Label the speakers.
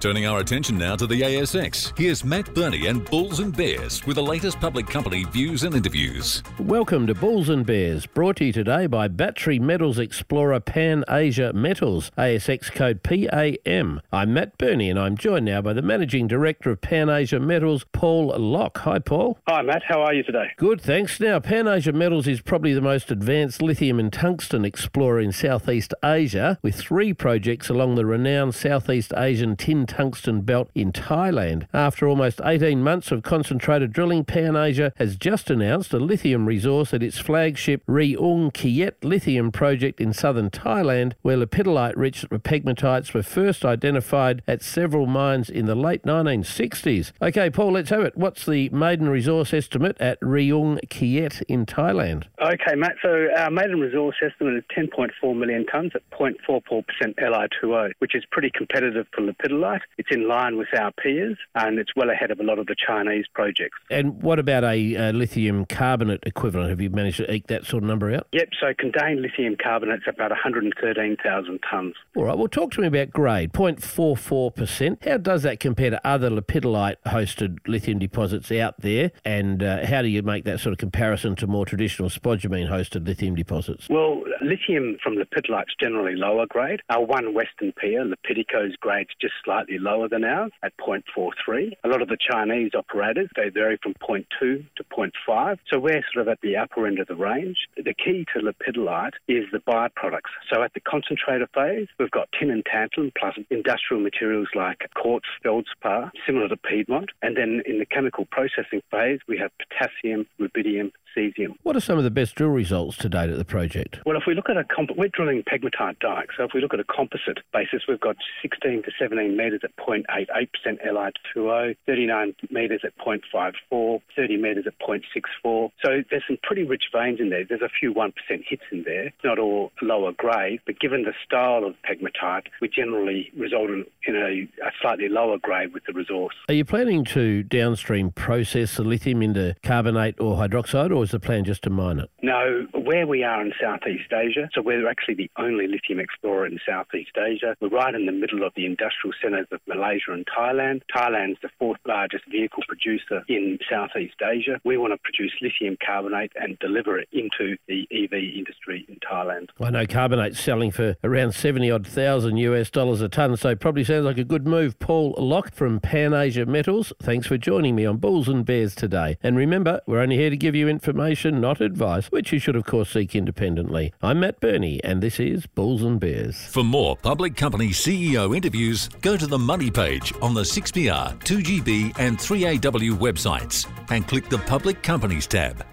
Speaker 1: Turning our attention now to the ASX, here's Matt Birney and Bulls and Bears with the latest public company views and interviews.
Speaker 2: Welcome to Bulls and Bears, brought to you today by Battery Metals Explorer Pan Asia Metals, ASX code PAM. I'm Matt Birney and I'm joined now by the Managing Director of Pan Asia Metals, Paul Lock. Hi, Paul.
Speaker 3: Hi, Matt. How are you today?
Speaker 2: Good, thanks. Now, Pan Asia Metals is probably the most advanced lithium and tungsten explorer in Southeast Asia, with three projects along the renowned Southeast Asian tin tungsten belt in Thailand. After almost 18 months of concentrated drilling, Pan Asia has just announced a lithium resource at its flagship Reung Kiet lithium project in southern Thailand, where lepidolite rich pegmatites were first identified at several mines in the late 1960s. Okay, Paul, let's have it. What's the maiden resource estimate at Reung Kiet in Thailand?
Speaker 3: Okay, Matt. So our maiden resource estimate is 10.4 million tonnes at 0.44% Li2O, which is pretty competitive for lepidolite. It's in line with our peers and it's well ahead of a lot of the Chinese projects.
Speaker 2: And what about a, uh lithium carbonate equivalent? Have you managed to eke that sort of number out?
Speaker 3: Yep, so contained lithium carbonate's about 113,000 tonnes.
Speaker 2: All right, well, talk to me about grade, 0.44%. How does that compare to other lepidolite hosted lithium deposits out there? And uh, how do you make that sort of comparison to more traditional spodumene hosted lithium deposits?
Speaker 3: Well, lithium from lepidolite's generally lower grade. Our one Western peer, Lepidico's grade's just slightly lower than ours at 0.43. A lot of the Chinese operators, they vary from 0.2 to 0.5. So we're sort of at the upper end of the range. The key to lepidolite is the byproducts. So at the concentrator phase, we've got tin and tantalum plus industrial materials like quartz, feldspar, similar to Piedmont. And then in the chemical processing phase, we have potassium, rubidium, cesium.
Speaker 2: What are some of the best drill results to date at the project?
Speaker 3: Well, if we look at a comp- we're drilling pegmatite dikes. So if we look at a composite basis, we've got 16 to 17 metres at 0.88% Li2O, 39 metres at 0.54, 30 metres at 0.64. So there's some pretty rich veins in there. There's a few 1% hits in there. Not all lower grade, but given the style of pegmatite, we generally result in, in a, a slightly lower grade with the resource.
Speaker 2: Are you planning to downstream process the lithium into carbonate or hydroxide, or is the plan just to mine it?
Speaker 3: No, where we are in Southeast Asia, so we're actually the only lithium explorer in Southeast Asia. We're right in the middle of the industrial centres of Malaysia and Thailand. Thailand's the fourth largest vehicle producer in Southeast Asia. We want to produce lithium carbonate and deliver it into the EV industry in Thailand.
Speaker 2: I know carbonate's selling for around 70 odd thousand US dollars a tonne, so probably sounds like a good move. Paul Lock from Pan Asia Metals, thanks for joining me on Bulls and Bears today. And remember, we're only here to give you information, not advice, which you should, of course, seek independently. I'm Matt Birney, and this is Bulls and Bears.
Speaker 1: For more public company CEO interviews, go to the Money page on the 6PR, 2GB, and 3AW websites and click the Public Companies tab.